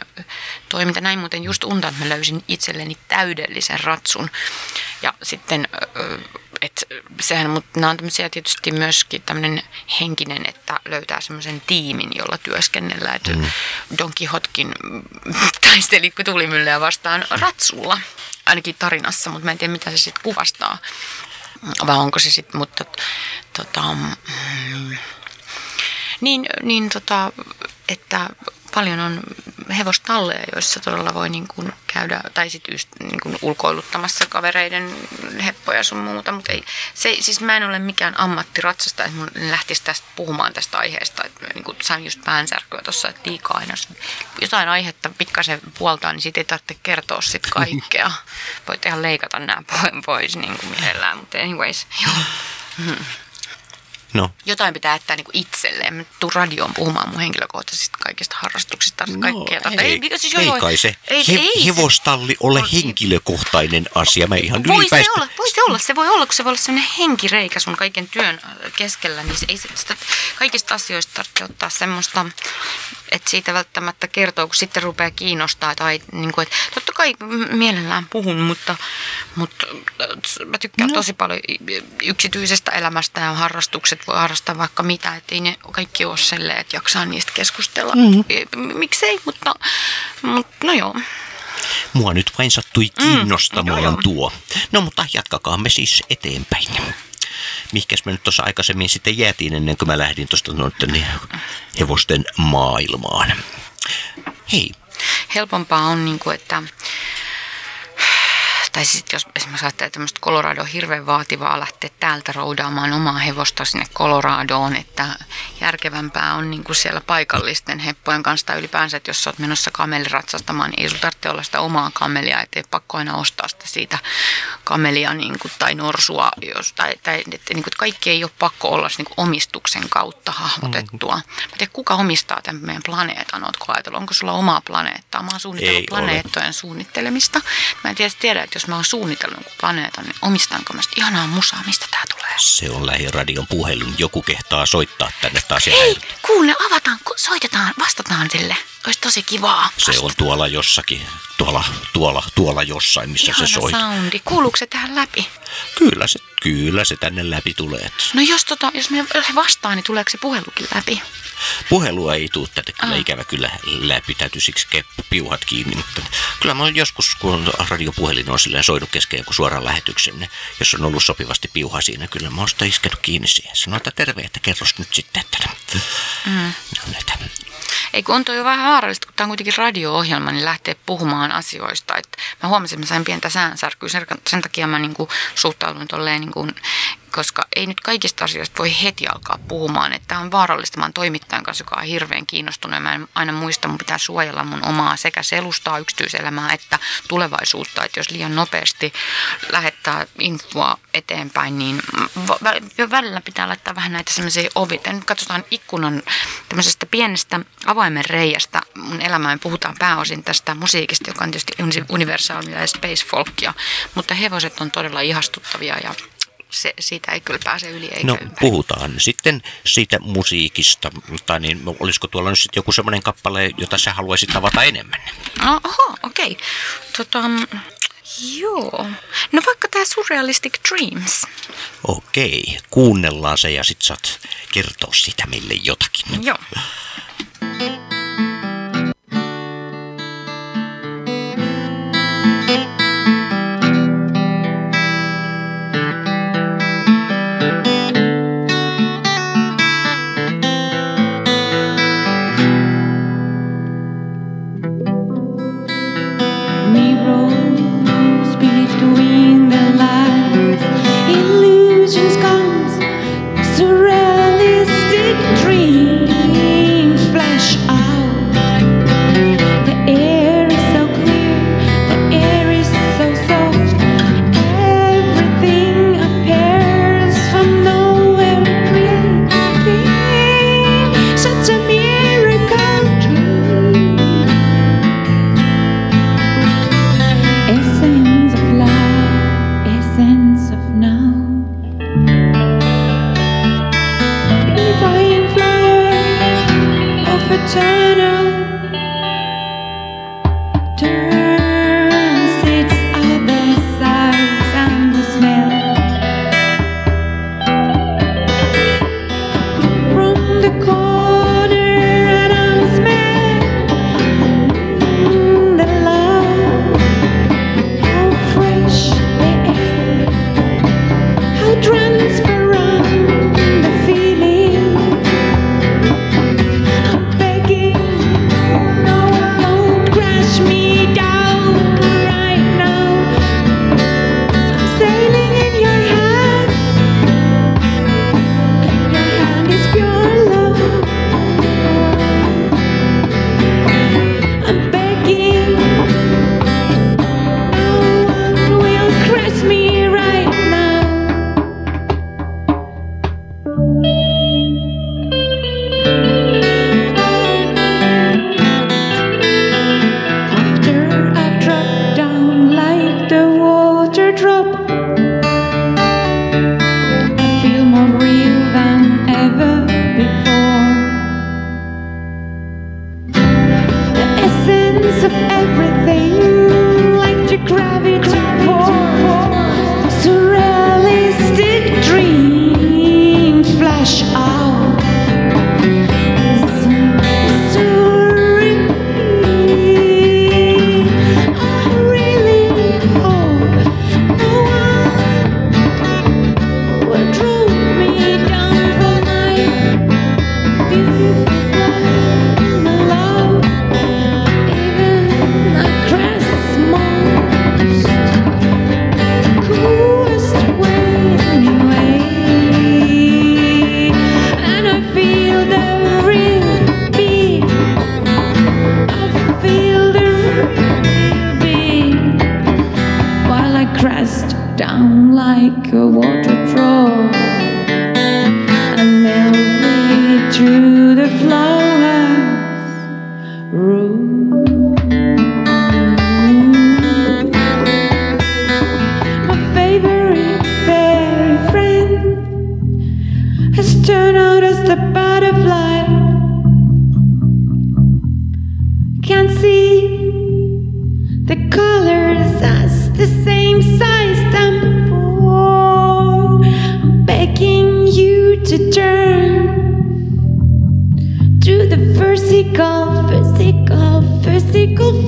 toiminta. Näin muuten just unta, että mä löysin itselleni täydellisen ratsun. Ja sitten, et sehän, mutta nämä on tämmöisiä tietysti myöskin tämmöinen henkinen, että löytää semmoisen tiimin, jolla työskennellään. Että Don Quixotkin taisteli tuulimyllyä vastaan ratsulla, ainakin tarinassa, mutta mä en tiedä mitä se sitten kuvastaa. Vai onko se sitten, mutta tota, mm, niin, niin tota, että paljon on hevostalleja, joissa todella voi niin kuin käydä, tai sitten niin kuin ulkoiluttamassa kavereiden heppoja sun muuta, mutta ei, se, siis mä en ole mikään ammattiratsastaja, että mun lähtisi tästä puhumaan tästä aiheesta, että niin kuin sain just päänsärkyä tuossa, että liikaa aina, jos jotain aihetta pikkasen puoltaa, niin siitä ei tarvitse kertoa sit kaikkea. [LAUGHS] Voit ihan leikata nämä pois niin kuin mielellään, mutta anyways, joo. [LAUGHS] No, Jotain pitää jättää niin itselleen. Mä tuun radioon puhumaan mun henkilökohtaisista kaikista harrastuksista. no kaikkea. ei, siis ei joo, joo. kai se Ei, he, ei se- hevostalli ole henkilökohtainen asia. Mä ihan Voi se, olla, voi se olla, se voi olla, kun se voi olla sellainen henkireikä sun kaiken työn äh, keskellä, niin se ei se, sitä, kaikista asioista tarvitse ottaa semmoista, että siitä välttämättä kertoo, kun sitten rupeaa kiinnostaa. Tai niin kuin, että totta kai mielellään puhun, mutta, mutta äh, mä tykkään no. tosi paljon yksityisestä elämästä ja harrastukset harrastaa vaikka mitä, että ei ne kaikki ole silleen, että jaksaa niistä keskustella. Mm-hmm. Miksei, mutta, mutta no joo. Mua nyt vain sattui kiinnostamaan joo, joo. tuo. No mutta jatkakaamme siis eteenpäin. Mihkäs me nyt tuossa aikaisemmin sitten jäätiin ennen kuin mä lähdin tuosta noiden hevosten maailmaan. Hei, helpompaa on, niin kuin, että tai sitten jos esimerkiksi ajattelee tämmöistä Colorado on hirveän vaativaa lähteä täältä roudaamaan omaa hevosta sinne Coloradoon, että järkevämpää on niin kuin siellä paikallisten heppojen kanssa tai ylipäänsä, että jos sä oot menossa kameliratsastamaan, niin ei sulla tarvitse olla sitä omaa kamelia, ettei pakko aina ostaa sitä siitä kamelia niin kuin, tai norsua, jos, tai, tai että, niin kuin, kaikki ei ole pakko olla niin kuin omistuksen kautta hahmotettua. Mä en tiedä, kuka omistaa tämän meidän planeetan, ootko ajatellut, onko sulla omaa planeettaa? Mä oon suunnitellut Ei ole. planeettojen suunnittelemista. Mä en tiedä, tiedä, että jos mä oon suunnitellut jonkun planeetan, niin omistanko mä sitä ihanaa musaa, mistä tää tulee? se on lähiradion puhelin. Joku kehtaa soittaa tänne taas. Hei, kuule, avataan, soitetaan, vastataan sille. Olisi tosi kivaa. Se on tuolla jossakin, tuolla, tuolla, tuolla jossain, missä Ihana se soi. soundi. Kuuluuko se tähän läpi? Kyllä se, kyllä se tänne läpi tulee. No jos, tota, jos me vastaan, niin tuleeko se puhelukin läpi? Puhelua ei tule tätä kyllä Ah. ikävä kyllä läpi, täytyy siksi piuhat kiinni, mutta kyllä mä oon joskus, kun radiopuhelin on silleen soinut kesken joku suoran lähetyksen, niin jos on ollut sopivasti piuha siinä, kyllä mä oon sitä iskenut kiinni siihen. Sanoin, että terve, että kerros nyt sitten, että mm. no, että Ei kun on toi vähän vaarallista, kun tämä on kuitenkin radio-ohjelma, niin lähtee puhumaan asioista. Et mä huomasin, että mä sain pientä säänsärkyä, sen takia mä niinku suhtaudun tolleen, niinku, koska ei nyt kaikista asioista voi heti alkaa puhumaan. Että tämä on vaarallista. Mä oon toimittajan kanssa, joka on hirveän kiinnostunut mä en aina muista, mun pitää suojella mun omaa sekä selustaa yksityiselämää että tulevaisuutta. Että jos liian nopeasti lähettää infoa eteenpäin, niin vä- välillä pitää laittaa vähän näitä semmoisia ovit. Nyt katsotaan ikkunan tämmöisestä pienestä avaimen reiästä mun elämään. Puhutaan pääosin tästä musiikista, joka on tietysti uni- universaalia ja space folkia, mutta hevoset on todella ihastuttavia ja se, siitä ei kyllä pääse yli eikä No ympäri. puhutaan sitten siitä musiikista, tai niin olisiko tuolla nyt sitten joku semmoinen kappale, jota sä haluaisit avata enemmän? No, oho, okei. Okay. Tota, joo. No vaikka tämä Surrealistic Dreams. Okei, kuunnellaan se ja sit saat kertoa sitä meille jotakin. Joo.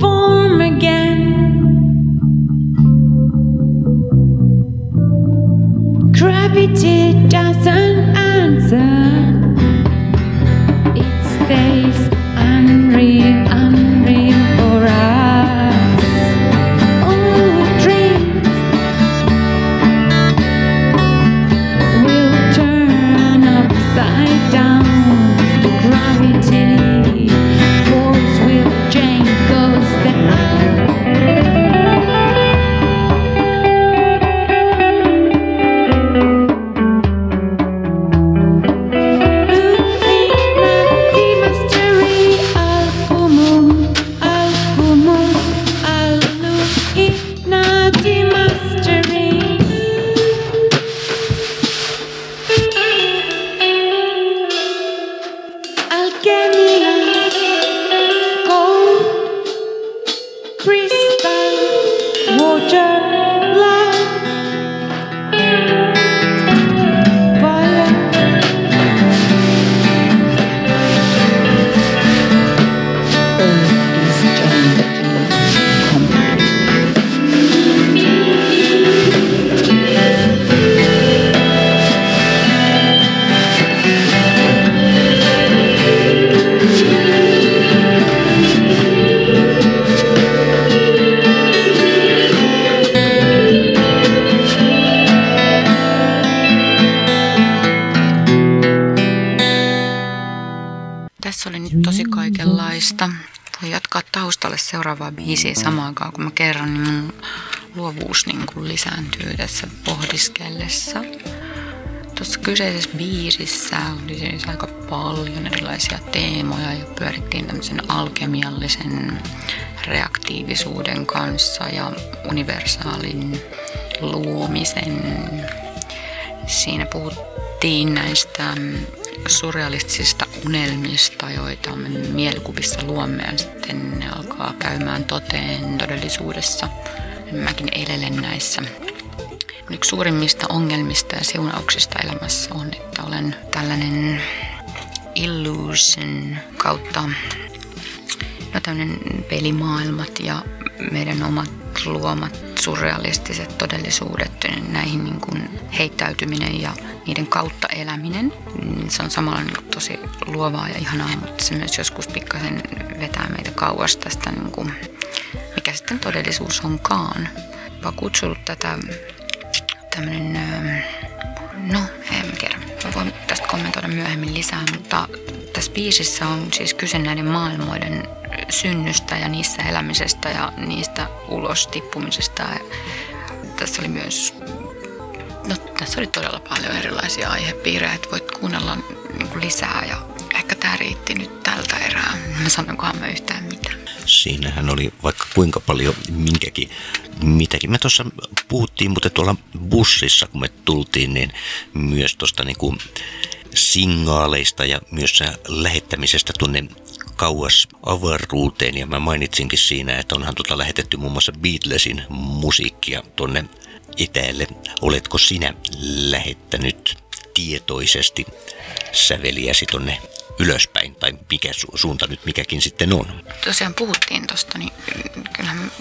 Form again. Gravity doesn't answer. Kaikenlaista. Voi jatkaa taustalle seuraavaa biisiä samaan aikaan, kun mä kerron, niin mun luovuus niin kuin lisääntyy tässä pohdiskellessa. Tuossa kyseisessä biisissä oli siis aika paljon erilaisia teemoja ja pyörittiin tämmöisen alkemiallisen reaktiivisuuden kanssa ja universaalin luomisen Siinä puhuttiin näistä mm, surrealistisista unelmista, joita me mielikuvissa luomme ja sitten ne alkaa käymään toteen todellisuudessa. Mäkin elelen näissä. Yksi suurimmista ongelmista ja siunauksista elämässä on, että olen tällainen illusion kautta no tämmöinen pelimaailmat ja meidän omat luomat surrealistiset todellisuudet, näihin niin kuin heittäytyminen ja niiden kautta eläminen. mm, Se on samalla niin kuin tosi luovaa ja ihanaa, mutta se myös joskus pikkasen vetää meitä kauas tästä, niin kuin, mikä sitten todellisuus onkaan. Mä kutsunut tätä tämmöinen, no en tiedä, mä voin tästä kommentoida myöhemmin lisää, mutta tässä biisissä on siis kyse näiden maailmoiden synnystä ja niissä elämisestä ja niistä ulos tippumisesta. Ja tässä oli myös, no tässä oli todella paljon erilaisia aihepiirejä, että voit kuunnella niin kuin lisää ja ehkä tämä riitti nyt tältä erää. Mä sanonkohan mä yhtään mitään. Siinähän oli vaikka kuinka paljon minkäkin, mitäkin. Me tuossa puhuttiin, mutta tuolla bussissa, kun me tultiin, niin myös tuosta niinku signaaleista ja myös lähettämisestä tuonne kauas avaruuteen. Ja mä mainitsinkin siinä, että onhan tuota lähetetty muun muassa Beatlesin musiikkia tuonne etäälle. Oletko sinä lähettänyt tietoisesti säveliäsi tonne ylöspäin, tai mikä su- suunta nyt mikäkin sitten on? tosiaan puhuttiin tuosta, niin kyllähän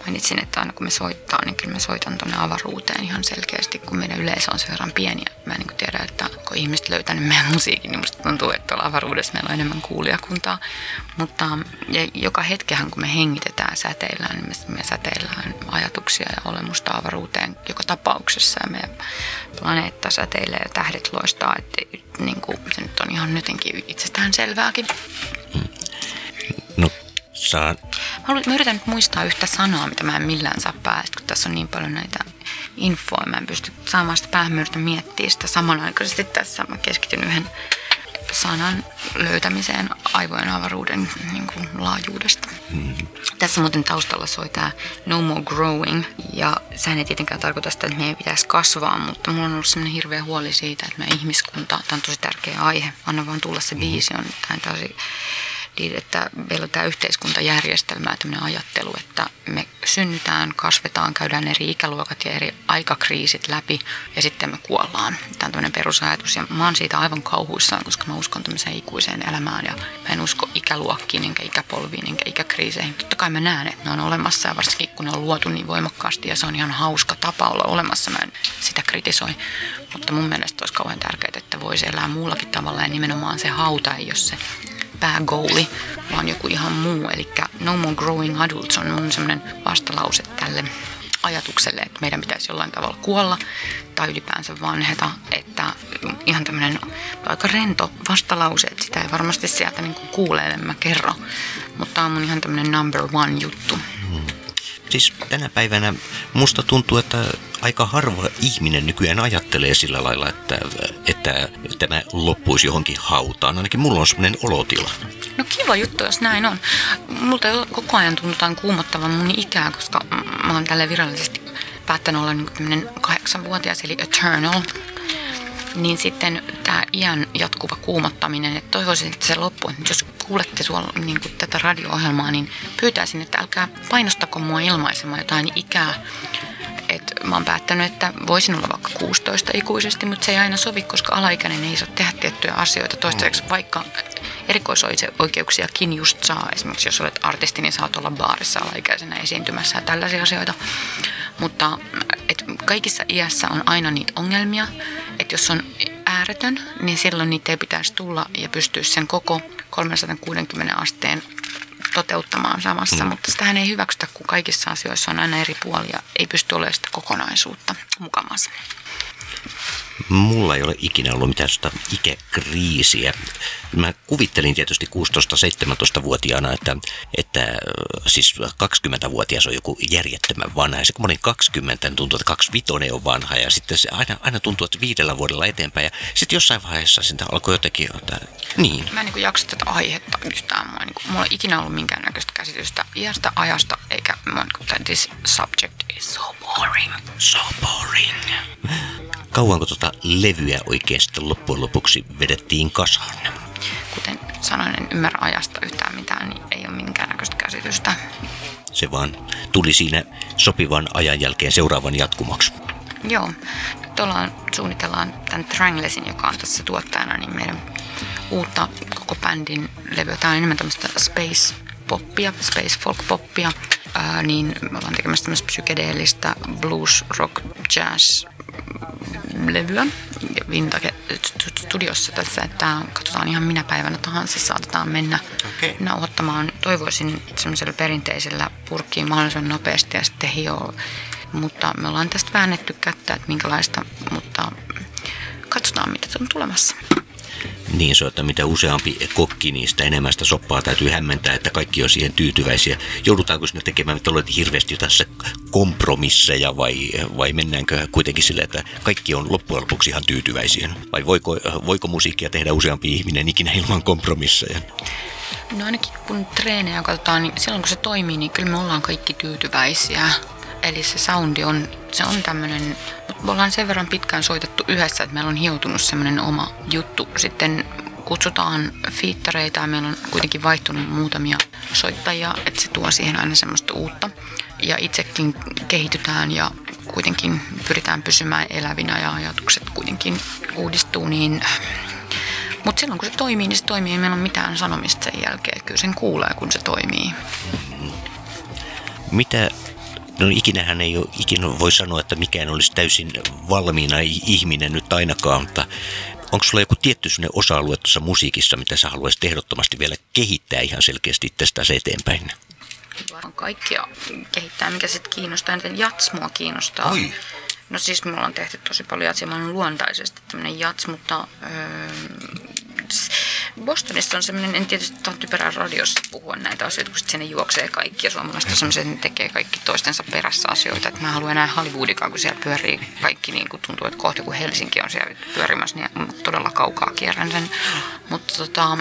mainitsin, että aina kun me soittaa, niin kyllä mä soitan tuonne avaruuteen ihan selkeästi, kun meidän yleisö on sen verran pieni. Mä en niin tiedä, että kun ihmiset löytänyt meidän musiikin, niin musta tuntuu, että tuolla avaruudessa meillä on enemmän kuulijakuntaa. Mutta joka hetkehän, kun me hengitetään säteillään, niin me, me säteillään ajatuksia ja olemusta avaruuteen joka tapauksessa. Ja meidän planeetta säteilee ja tähdet loistaa, että niin kuin, se nyt on ihan jotenkin itsestään selvääkin. No, saa Mä haluan, mä yritän nyt muistaa yhtä sanaa, mitä mä en millään saa päästä, kun tässä on niin paljon näitä infoa. Mä en pysty saamaan sitä päähän, mä miettiä sitä samanaikaisesti tässä. Mä keskityn yhden sanan löytämiseen aivojen avaruuden niin kuin, laajuudesta. Mm. Tässä muuten taustalla soi tämä No More Growing, ja sehän ei tietenkään tarkoita sitä, että meidän pitäisi kasvaa, mutta mulla on ollut sellainen hirveä huoli siitä, että meidän ihmiskunta, tämä on tosi tärkeä aihe, anna vaan tulla se biisi, on tämä tosi niin, että meillä on tämä yhteiskuntajärjestelmä ja ajattelu, että me synnytään, kasvetaan, käydään eri ikäluokat ja eri aikakriisit läpi ja sitten me kuollaan. Tämä on tämmöinen perusajatus ja mä oon siitä aivan kauhuissaan, koska mä uskon tämmöiseen ikuiseen elämään ja mä en usko ikäluokkiin enkä ikäpolviin enkä ikäkriiseihin. Totta kai mä näen, että ne on olemassa ja varsinkin kun ne on luotu niin voimakkaasti ja se on ihan hauska tapa olla olemassa, mä en sitä kritisoi. Mutta mun mielestä olisi kauhean tärkeää, että voisi elää muullakin tavalla ja nimenomaan se hauta ei ole se päägoali, vaan joku ihan muu. Eli No More Growing Adults on mun semmoinen vastalause tälle ajatukselle, että meidän pitäisi jollain tavalla kuolla tai ylipäänsä vanheta, että ihan tämmöinen aika rento vastalause, että sitä ei varmasti sieltä niin kuule, en mä kerro, mutta tämä on mun ihan tämmöinen number one juttu. Siis tänä päivänä musta tuntuu, että aika harva ihminen nykyään ajattelee sillä lailla, että, että tämä loppuisi johonkin hautaan. Ainakin mulla on semmoinen olotila. No kiva juttu, jos näin on. Multa koko ajan tunnutaan kuumottavan mun ikää, koska mä oon tälle virallisesti päättänyt olla niin kahdeksanvuotias, eli eternal niin sitten tämä iän jatkuva kuumottaminen, että toivoisin, että se loppuu. Jos kuulette tuolla niin kuin tätä radio-ohjelmaa, niin pyytäisin, että älkää painostako mua ilmaisemaan jotain ikää. Et mä oon päättänyt, että voisin olla vaikka 16 ikuisesti, mutta se ei aina sovi, koska alaikäinen ei saa tehdä tiettyjä asioita. Toistaiseksi vaikka erikoisoikeuksiakin just saa. Esimerkiksi jos olet artisti, niin saat olla baarissa alaikäisenä esiintymässä ja tällaisia asioita. Mutta et kaikissa iässä on aina niitä ongelmia, että jos on ääretön, niin silloin niitä ei pitäisi tulla ja pystyä sen koko 360 asteen toteuttamaan samassa, mm. mutta sitähän ei hyväksytä, kun kaikissa asioissa on aina eri puolia, ei pysty olemaan sitä kokonaisuutta mukamassa. Mulla ei ole ikinä ollut mitään sitä ikäkriisiä. Mä kuvittelin tietysti 16-17-vuotiaana, että, että siis 20-vuotias on joku järjettömän vanha. Ja se kun mä olin 20, niin tuntuu, että 25 on vanha. Ja sitten se aina, aina tuntuu, että viidellä vuodella eteenpäin. Ja sitten jossain vaiheessa sitä alkoi jotenkin, että niin. Mä en niin jaksa tätä aihetta yhtään. Mulla, niin kuin, mulla ei ikinä ollut minkäännäköistä käsitystä iästä, ajasta, eikä mä niin this subject is so boring. So boring. Kauanko tuota levyä oikein sitten loppujen lopuksi vedettiin kasaan? Kuten sanoin, en ymmärrä ajasta yhtään mitään, niin ei ole minkäännäköistä käsitystä. Se vaan tuli siinä sopivan ajan jälkeen seuraavan jatkumaksi. Joo. Tuolla suunnitellaan tämän Tranglesin, joka on tässä tuottajana, niin meidän uutta koko bändin levyä. Tämä on enemmän tämmöistä space poppia, space folk poppia, ää, niin me ollaan tekemässä tämmöistä psykedeellistä blues, rock, jazz levyä Vintage studiossa tässä, että katsotaan ihan minä päivänä tahansa saatetaan mennä okay. nauhoittamaan. Toivoisin semmoisella perinteisellä purkkiin mahdollisimman nopeasti ja sitten hio. Mutta me ollaan tästä väännetty kättä, että minkälaista, mutta katsotaan mitä se on tulemassa. Niin se, että mitä useampi kokki, niin sitä enemmän sitä soppaa täytyy hämmentää, että kaikki on siihen tyytyväisiä. Joudutaanko sinne tekemään että hirveästi tässä kompromisseja vai, vai mennäänkö kuitenkin sille, että kaikki on loppujen lopuksi ihan tyytyväisiä? Vai voiko, voiko musiikkia tehdä useampi ihminen ikinä ilman kompromisseja? No ainakin kun treenejä katsotaan, niin silloin kun se toimii, niin kyllä me ollaan kaikki tyytyväisiä. Eli se soundi on, se on tämmöinen, me ollaan sen verran pitkään soitettu yhdessä, että meillä on hioutunut semmoinen oma juttu. Sitten kutsutaan fiittareita ja meillä on kuitenkin vaihtunut muutamia soittajia, että se tuo siihen aina semmoista uutta. Ja itsekin kehitytään ja kuitenkin pyritään pysymään elävinä ja ajatukset kuitenkin uudistuu, niin mutta silloin kun se toimii, niin se toimii. Ei meillä ole mitään sanomista sen jälkeen. Kyllä sen kuulee, kun se toimii. Mitä No ikinähän ei ole, ikinä voi sanoa, että mikään olisi täysin valmiina ihminen nyt ainakaan, mutta onko sulla joku tietty osa-alue tuossa musiikissa, mitä sä haluaisit ehdottomasti vielä kehittää ihan selkeästi tästä eteenpäin? Varmaan kaikkia kehittää, mikä sitten kiinnostaa. Eniten jats mua kiinnostaa. Oi. No siis me ollaan tehty tosi paljon jatsia. Mä luontaisesti tämmöinen jats, mutta öö, Bostonissa on semmoinen, en tietysti on typerää radiossa puhua näitä asioita, kun sinne juoksee kaikki ja suomalaiset on semmoisia, että ne tekee kaikki toistensa perässä asioita. Että mä haluan enää Hollywoodikaan, kun siellä pyörii kaikki niin kuin tuntuu, että kohta kun Helsinki on siellä pyörimässä, niin todella kaukaa kierrän sen. Mutta tota,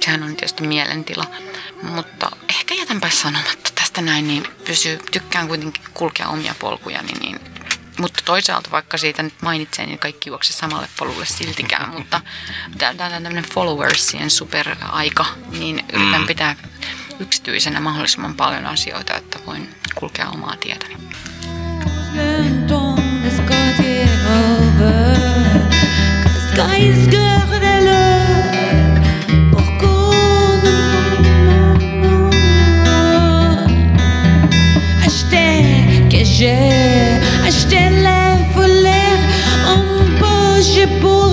sehän on tietysti mielentila. Mutta ehkä jätänpä sanomatta tästä näin, niin pysyy, tykkään kuitenkin kulkea omia polkujani, niin mutta toisaalta vaikka siitä nyt mainitsee, niin kaikki juokse samalle polulle siltikään, mutta tämä on tämmöinen followersien superaika, niin yritän Mm. pitää yksityisenä mahdollisimman paljon asioita, että voin kulkea omaa tietäni. J'ai je t'élève l'air en beau,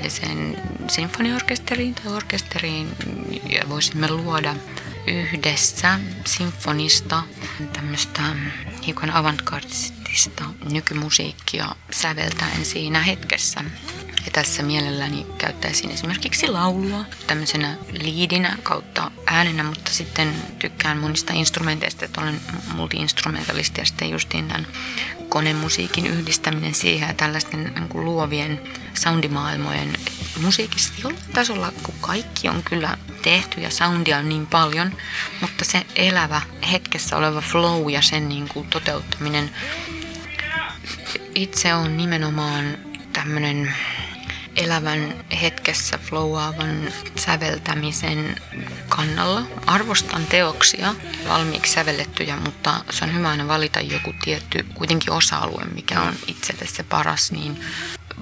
kokeellispoikkitaiteelliseen sinfoniorkesteriin tai orkesteriin ja voisimme luoda yhdessä sinfonista tämmöistä hiukan avantgardistista nykymusiikkia säveltäen siinä hetkessä. Ja tässä mielelläni käyttäisin esimerkiksi laulua tämmöisenä liidinä kautta äänenä, mutta sitten tykkään monista instrumenteista, että olen multi-instrumentalisti ja sitten justiin tämän konemusiikin yhdistäminen siihen ja tällaisten niin luovien soundimaailmojen musiikissa jollain tasolla, kun kaikki on kyllä tehty ja soundia on niin paljon, mutta se elävä hetkessä oleva flow ja sen niin kuin toteuttaminen itse on nimenomaan tämmöinen elävän hetkessä flowaavan säveltämisen kannalla. Arvostan teoksia, valmiiksi sävellettyjä, mutta se on hyvä aina valita joku tietty kuitenkin osa-alue, mikä on itselle se paras, niin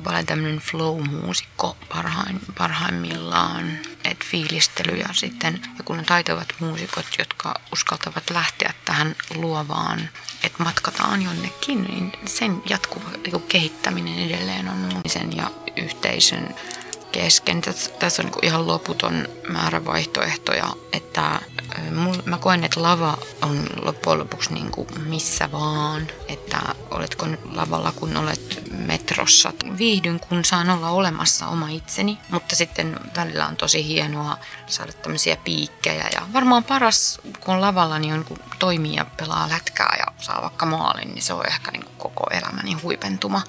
olen tämmöinen flow-muusikko parhain, parhaimmillaan, että fiilistely ja sitten ja kun on taitavat muusikot, jotka uskaltavat lähteä tähän luovaan, että matkataan jonnekin, niin sen jatkuva kehittäminen edelleen on sen ja yhteisön kesken. Tässä, on niin ihan loputon määrä vaihtoehtoja, että mä koen, että lava on loppujen lopuksi niin kuin missä vaan, että oletko lavalla, kun olet metrossa. Viihdyn, kun saan olla olemassa oma itseni, mutta sitten välillä on tosi hienoa saada tämmöisiä piikkejä ja varmaan paras, kun on lavalla, niin on kun toimii ja pelaa lätkää ja saa vaikka maalin, niin se on ehkä niin koko elämäni huipentuma.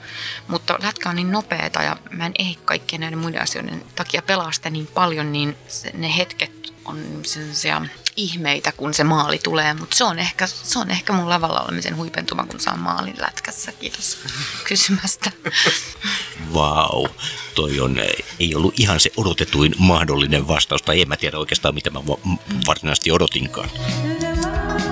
Mutta lätkä on niin nopeeta ja mä en ehdi kaikkien näiden muiden asioiden takia pelaa sitä niin paljon, niin se, ne hetket on sellaisia ihmeitä, kun se maali tulee, mutta se on ehkä, se on ehkä mun lavalla olemisen huipentuma, kun saan maalin lätkässä. Kiitos kysymästä. Vau, toi on, ei ollut ihan se odotetuin mahdollinen vastaus, tai en mä tiedä oikeastaan mitä mä varsinaisesti odotinkaan. When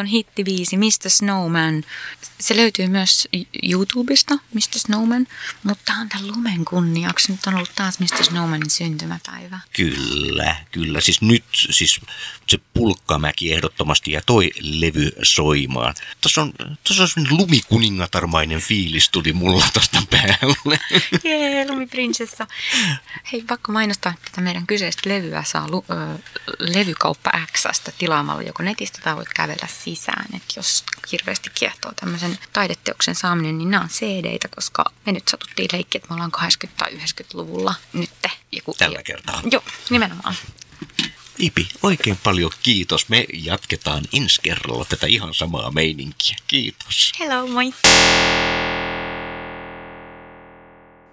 Meidän ehdoton hittiviisi Mr. Snowman. Se löytyy myös YouTubesta, Mr. Snowman, mutta on tämän lumen kunniaksi. Nyt on ollut taas Mr. Snowmanin syntymäpäivä. Kyllä, kyllä. Siis nyt siis se pulkkamäki ehdottomasti ja toi levy soimaan. Tuossa on, tuossa on semmoinen lumikuningatarmainen fiilis tuli mulla tosta päälle. [LAUGHS] Jee, lumiprinsessa. Hei, pakko mainostaa että tätä meidän kyseistä levyä saa lu, ö, levykauppa Xstä tilaamalla joko netistä tai voit kävellä sisään. Et jos hirveästi kiehtoo tämmöisen taideteoksen saaminen, niin nämä on CD-tä, koska me nyt satuttiin leikkiä, että me ollaan 80- tai 90-luvulla nytte. Joku, Tällä kertaa. Joo, nimenomaan. Ipi, oikein paljon kiitos. Me jatketaan ensi kerralla tätä ihan samaa meininkiä. Kiitos. Hello, moi!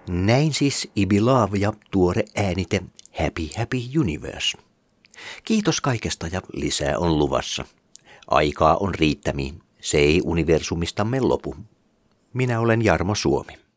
Näin siis Ibi Love ja tuore äänite Happy Happy Universe. Kiitos kaikesta ja lisää on luvassa. Aikaa on riittämiin. Se ei universumistamme lopu. Minä olen Jarmo Suomi.